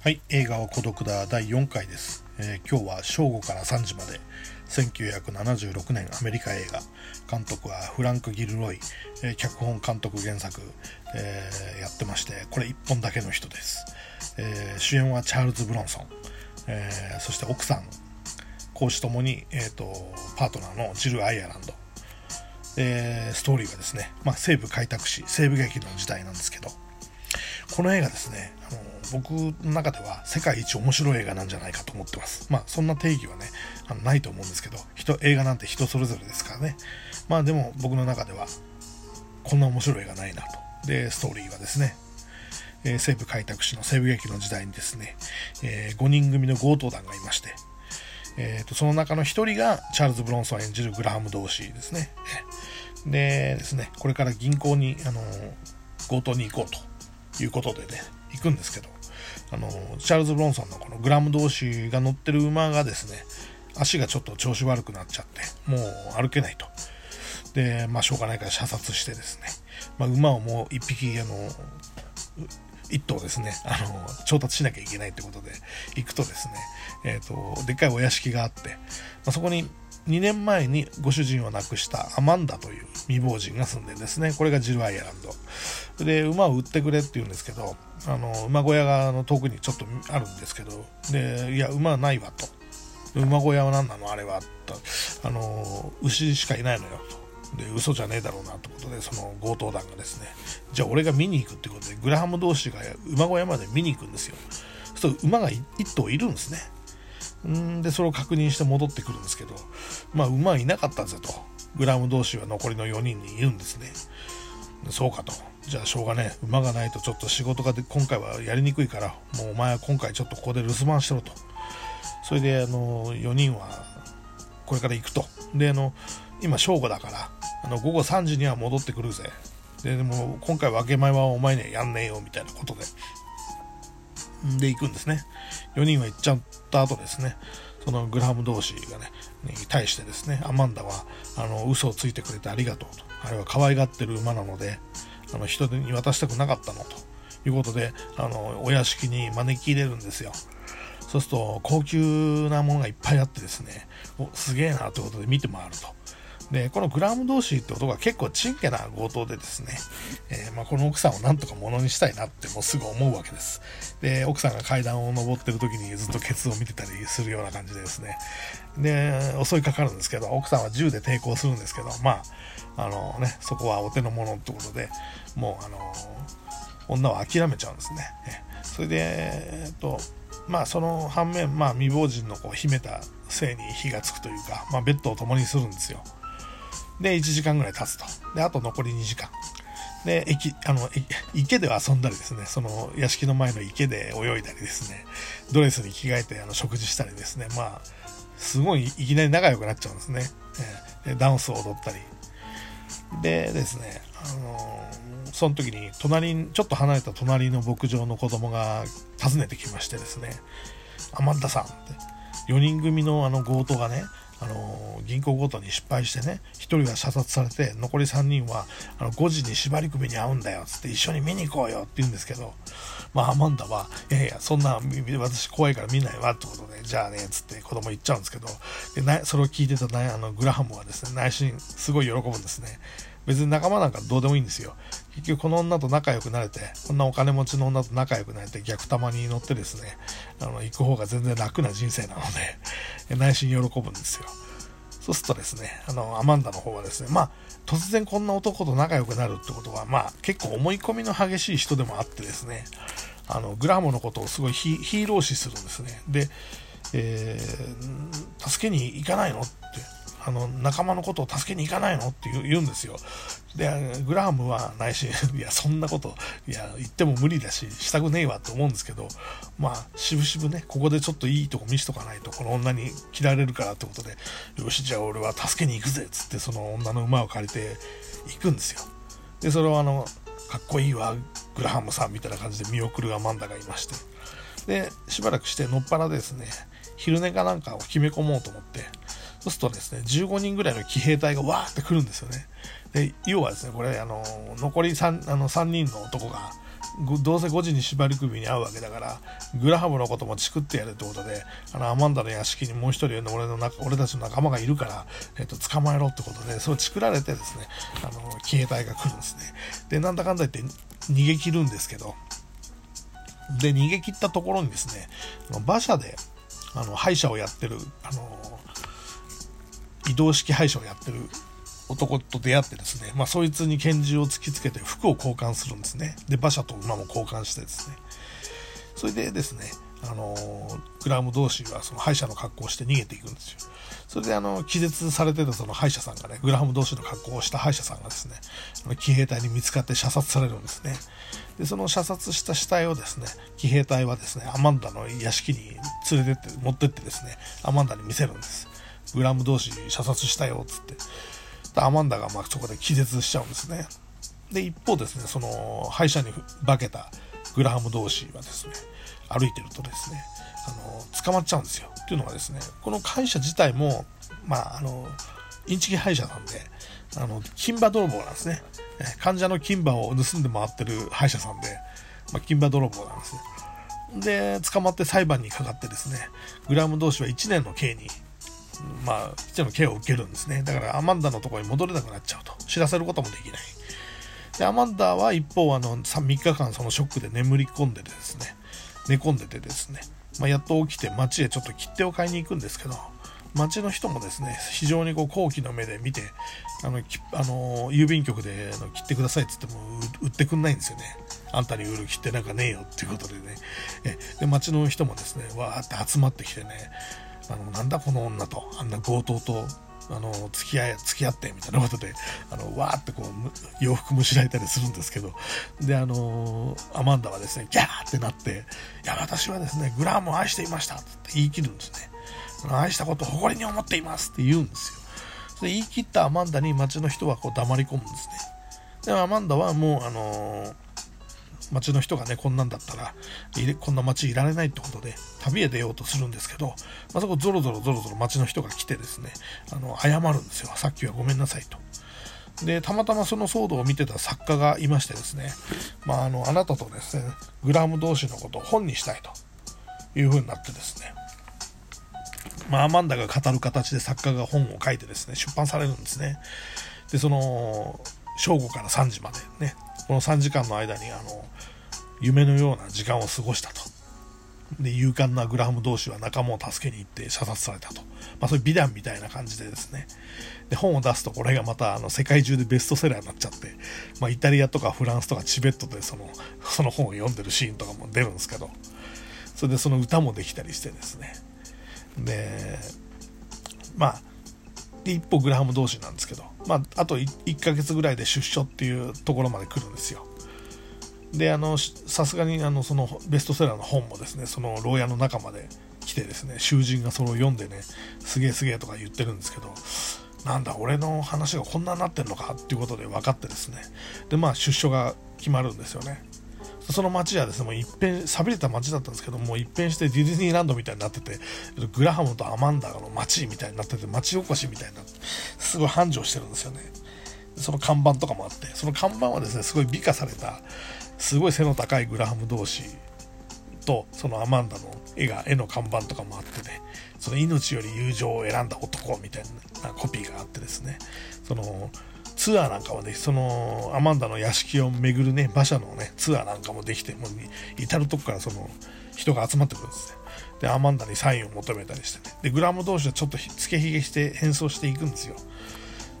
はい、映画は孤独だ第4回です、えー今日は正午から3時まで。1976年アメリカ映画。監督はフランク・ギルロイ、えー脚本監督原作、えーやってましてこれ1本だけの人です、えー主演はチャールズ・ブロンソン、えーそして奥さん。講師ともに、えー、とパートナーのジル・アイアランド。えーストーリーはですね、まあ、西部開拓史西部劇の時代なんですけど。この映画ですねあの僕の中では世界一面白い映画なんじゃないかと思ってます。まあそんな定義はねあのないと思うんですけど人映画なんて人それぞれですからね。まあでも僕の中ではこんな面白い映画ないなと。でストーリーはですねえー西部開拓史の西部劇の時代にですね、え5人組の強盗団がいまして、えーとその中の1人がチャールズ・ブロンソン演じるグラハム同士ですね。でですね、これから銀行に、あの強盗に行こうということでね、行くんですけど、あのチャールズ・ブロンソンのこのグラム同士が乗ってる馬がですね、足がちょっと調子悪くなっちゃって、もう歩けないと。で、まあ、しょうがないから射殺してですね、まあ、馬をもう一匹、あの、一頭ですね、あの、調達しなきゃいけないってことで行くとですね、えっ、と、でっかいお屋敷があって、まあ、そこに2年前にご主人を亡くしたアマンダという未亡人が住んでるんですね、これがジル・アイアランド。で、馬を売ってくれって言うんですけど、あの、馬小屋があの遠くにちょっとあるんですけど、で、いや、馬はないわと。馬小屋は何なのあれはと。あの牛しかいないのよと。で嘘じゃねえだろうなということでその強盗団がですねじゃあ俺が見に行くってことでグラハム同士が馬小屋まで見に行くんですよ。そうすると馬が1頭いるんですね。んでそれを確認して戻ってくるんですけどまあ馬はいなかったぜと。グラム同士は残りの4人にいるんですね。そうかと。じゃあしょうがねえ。馬がないとちょっと仕事がで今回はやりにくいからもうお前は今回ちょっとここで留守番しろと。それであの4人はこれから行くと。であの今正午だからあの午後3時には戻ってくるぜ。ででも今回分け前はお前にはやんねえよみたいなことで。で行くんですね。4人は行っちゃった後ですね。そのグラハム同士がねに対してですねアマンダはあの嘘をついてくれてありがとうと。あれは可愛がってる馬なのであの人に渡したくなかったのということであのお屋敷に招き入れるんですよ。そうすると高級なものがいっぱいあってですねおすげえなということで見て回ると。でこのグラム同士って男が結構ちんけな強盗でですね、えーまあ、この奥さんをなんとかものにしたいなってもうすぐ思うわけです。で奥さんが階段を上ってる時にずっとケツを見てたりするような感じでですね。で襲いかかるんですけど奥さんは銃で抵抗するんですけどまああのねそこはお手の物ってことでもうあの女は諦めちゃうんですね。それでえっとまあその反面、まあ、未亡人のこう秘めた性に火がつくというか、まあ、ベッドを共にするんですよ。で1時間ぐらい経つと。であと残り2時間。で駅あの池で遊んだりですね。その屋敷の前の池で泳いだりですね。ドレスに着替えてあの食事したりですね。まあすごいいきなり仲良くなっちゃうんですね、えーでダンスを踊ったり。でですね、あのーその時に隣にちょっと離れた隣の牧場の子供が訪ねてきましてですね「アマンダさん」って。4人組のあの強盗がねあの銀行強盗に失敗してね1人が射殺されて残り3人はあの5時に縛り首に合うんだよつって一緒に見に行こうよって言うんですけど、まあ、アマンダはいやいやそんな私怖いから見ないわってことでじゃあねっつって子供言っちゃうんですけどでなそれを聞いてたあのグラハムはですね内心すごい喜ぶんですね。別に仲間なんかどうでもいいんですよ。結局この女と仲良くなれてこんなお金持ちの女と仲良くなれて逆玉に乗ってですねあの行く方が全然楽な人生なので 内心喜ぶんですよ。そうするとですねあのアマンダの方はですねまあ突然こんな男と仲良くなるってことはまあ結構思い込みの激しい人でもあってですねあのグラムのことをすごいヒヒーロー視するんですね。で、えー助けに行かないのってあの仲間のことを助けに行かないの？って言うんですよ。でグラハムは内心 いやそんなこといや言っても無理だししたくねえわと思うんですけどまあ渋々ねここでちょっといいとこ見しとかないとこの女に嫌われるからってことでよしじゃあ俺は助けに行くぜっつってその女の馬を借りて行くんですよ。でそれをあのかっこいいわグラハムさんみたいな感じで見送るアマンダがいまして。でしばらくしてのっぱらですね昼寝かなんかを決め込もうと思ってそうするとですね15人ぐらいの騎兵隊がわーって来るんですよね。で要はですねこれあの残り 3, あの3人の男がどうせ5時に縛り首に会うわけだからグラハムのこともチクってやるってことであのアマンダの屋敷にもう一人俺の俺たちの仲間がいるから、えっと、捕まえろってことでそれをチクられてですねあの騎兵隊が来るんですね。でなんだかんだ言って逃げ切るんですけどで逃げ切ったところにですね馬車であの歯医者をやってるあの移動式歯医者をやってる男と出会ってですね、まあ、そいつに拳銃を突きつけて服を交換するんですね。で、馬車と馬も交換してですね。それでですね、あのグラム同士はその歯医者の格好をして逃げていくんですよ。それであの気絶されてたその歯医者さんがね、グラハム同士の格好をした歯医者さんがですね、あの騎兵隊に見つかって射殺されるんですね。で、その射殺した死体をですね、騎兵隊はですね、アマンダの屋敷に連れてって、持ってってですね、アマンダに見せるんです。グラム同士射殺したよ、つって。アマンダがまあそこで気絶しちゃうんですね。で、一方ですね、その歯医者に化けたグラハム同士はですね、歩いてるとですね、あの捕まっちゃうんですよ。っていうのはですね、この歯医者自体も、まあ、あの、インチキ歯医者なんで、あの、金馬泥棒なんですね。患者の金馬を盗んで回ってる歯医者さんで、まあ、金馬泥棒なんですよ。で、捕まって裁判にかかってですね、グラム同士は1年の刑にまあ、父のケアを受けるんですね。だからアマンダのところに戻れなくなっちゃうと。知らせることもできない。で、アマンダは一方、あの、3, 3日間そのショックで眠り込んでてですね、寝込んでてですね、まあ、やっと起きて街へちょっと切手を買いに行くんですけど、街の人もですね、非常にこう好奇の目で見て、あの、あの郵便局であの切ってくださいって言っても売ってくんないんですよね。あんたに売る切手なんかねえよっていうことでね。で、街の人もですね、わーって集まってきてね、あの、なんだこの女と、あんな強盗と、あの、付き合い、付き合って、みたいなことで、あの、わーってこう、洋服むしられたりするんですけど、で、あの、アマンダはですね、ギャーってなって、いや、私はですね、グラームを愛していましたって言い切るんですね。愛したことを誇りに思っていますって言うんですよ。それ言い切ったアマンダに街の人はこう黙り込むんですね。で、アマンダはもう、あのー町の人がね、こんなんだったら、こんな町いられないってことで、旅へ出ようとするんですけど、まあ、そこゾロゾロゾロゾロ町の人が来てですね、あの、謝るんですよ。さっきはごめんなさいと。で、たまたまその騒動を見てた作家がいましてですね、まあ、あの、あなたとですね、グラム同士のことを本にしたいという風になってですね、まあ、アマンダが語る形で作家が本を書いてですね、出版されるんですね。で、その、正午から3時までね、この3時間の間に、あの、夢のような時間を過ごしたと。で、勇敢なグラハム同士は仲間を助けに行って射殺されたと。まあそういう美談みたいな感じでですね。で、本を出すとこれがまたあの世界中でベストセラーになっちゃって、まあイタリアとかフランスとかチベットでその、その本を読んでるシーンとかも出るんですけど、それでその歌もできたりしてですね。で、まあ、で、一歩グラハム同士なんですけど、まあ、あと 1, 1ヶ月ぐらいで出所っていうところまで来るんですよ。であのさすがにあのそのベストセラーの本もですねその牢屋の中まで来てですね囚人がそれを読んでねすげえすげえとか言ってるんですけどなんだ俺の話がこんなになってんのかっていうことで分かってですねでまあ出所が決まるんですよねその街はですねもう一変寂れた街だったんですけどもう一変してディズニーランドみたいになっててグラハムとアマンダの街みたいになってて街おこしみたいなすごい繁盛してるんですよね。その看板とかもあってその看板はですねすごい美化されたすごい背の高いグラハム同士とそのアマンダの絵が絵の看板とかもあってねその命より友情を選んだ男みたいなコピーがあってですねそのツアーなんかはねそのアマンダの屋敷を巡るね馬車のねツアーなんかもできてもう至るとこからその人が集まってくるんですね。でアマンダにサインを求めたりしてね。でグラム同士はちょっとつけひげして変装していくんですよ。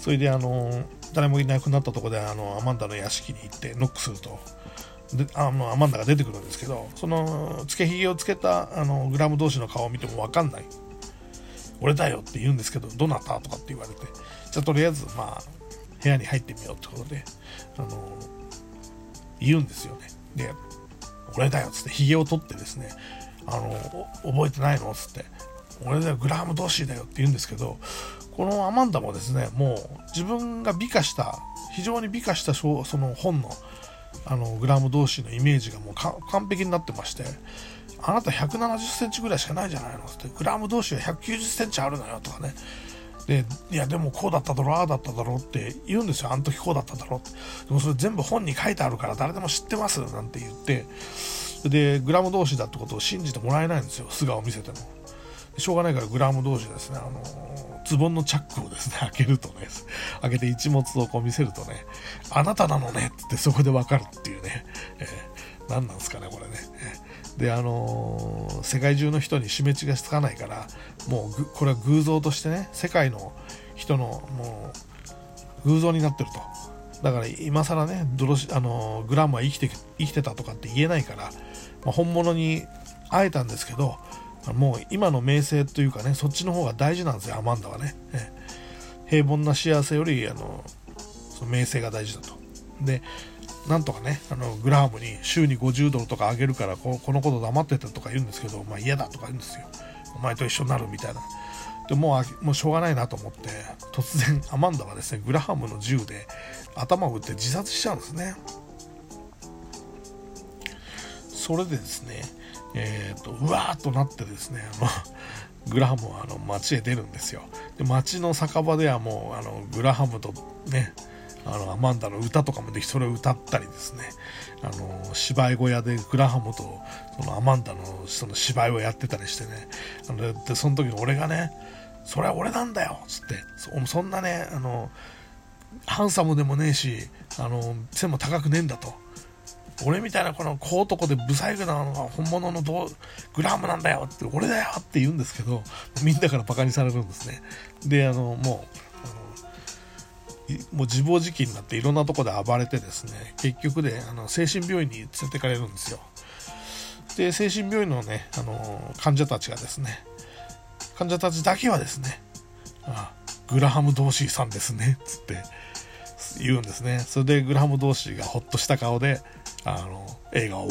それであの誰もいなくなったとこであのアマンダの屋敷に行ってノックすると。であのアマンダが出てくるんですけどそのつけひげをつけたあのグラム同士の顔を見ても分かんない。俺だよって言うんですけどどなた？とかって言われて。じゃあとりあえずまあ部屋に入ってみようってことであの言うんですよね。で俺だよっつってひげを取ってですねあの覚えてないのっつって俺だよグラム同士だよって言うんですけどこのアマンダもですねもう自分が美化した非常に美化したその本のあのグラム同士のイメージがもう完璧になってましてあなた170センチぐらいしかないじゃないのってグラム同士は190センチあるのよとかねでいやでもこうだっただろうああだっただろうって言うんですよ。あの時こうだっただろうって。でもそれ全部本に書いてあるから誰でも知ってますなんて言って。でグラム同士だってことを信じてもらえないんですよ。素顔を見せても。しょうがないからグラム同士ですね。あのズボンのチャックをですね 開けるとね。開けて一物をこう見せるとね。あなたなのねってそこでわかるっていうね、えー、何なんですかねこれね、えー、であのー、世界中の人に示しがつかないからもうこれは偶像としてね世界の人のもう偶像になってると。だから今更ねドロシあのグラムは生きて生きてたとかって言えないから、まあ、本物に会えたんですけどもう今の名声というかねそっちの方が大事なんですよアマンダはね、え平凡な幸せよりあのその名声が大事だと。でなんとかねあのグラハムに週に50ドルとかあげるからここのこと黙ってたとか言うんですけど、まあ、嫌だとか言うんですよ。お前と一緒になるみたいな。でもうもうしょうがないなと思って突然アマンダはですねグラハムの銃で頭を打って自殺しちゃうんですね。それでですねえーと、うわーっとなってですねあの グラハムはあの街へ出るんですよ。で街の酒場ではもうあのグラハムとねあのアマンダの歌とかもできそれを歌ったりですね。あの芝居小屋でグラハムとそのアマンダのその芝居をやってたりしてね。あのでその時に俺がねそれは俺なんだよっつって。そんなねあのハンサムでもねえしあの背も高くねえんだと。俺みたいなこの小男でブサイクなのが本物のドグラムなんだよって、俺だよって言うんですけど、みんなからバカにされるんですね。で、あの、もう、もう自暴自棄になっていろんなとこで暴れてですね、結局であの精神病院に連れてかれるんですよ。で、精神病院のね、あの患者たちがですね、患者たちだけはですね、あグラハム・ドーシーさんですね、つって言うんですね。それでグラハム・ドーシーがほっとした顔で、あの映画を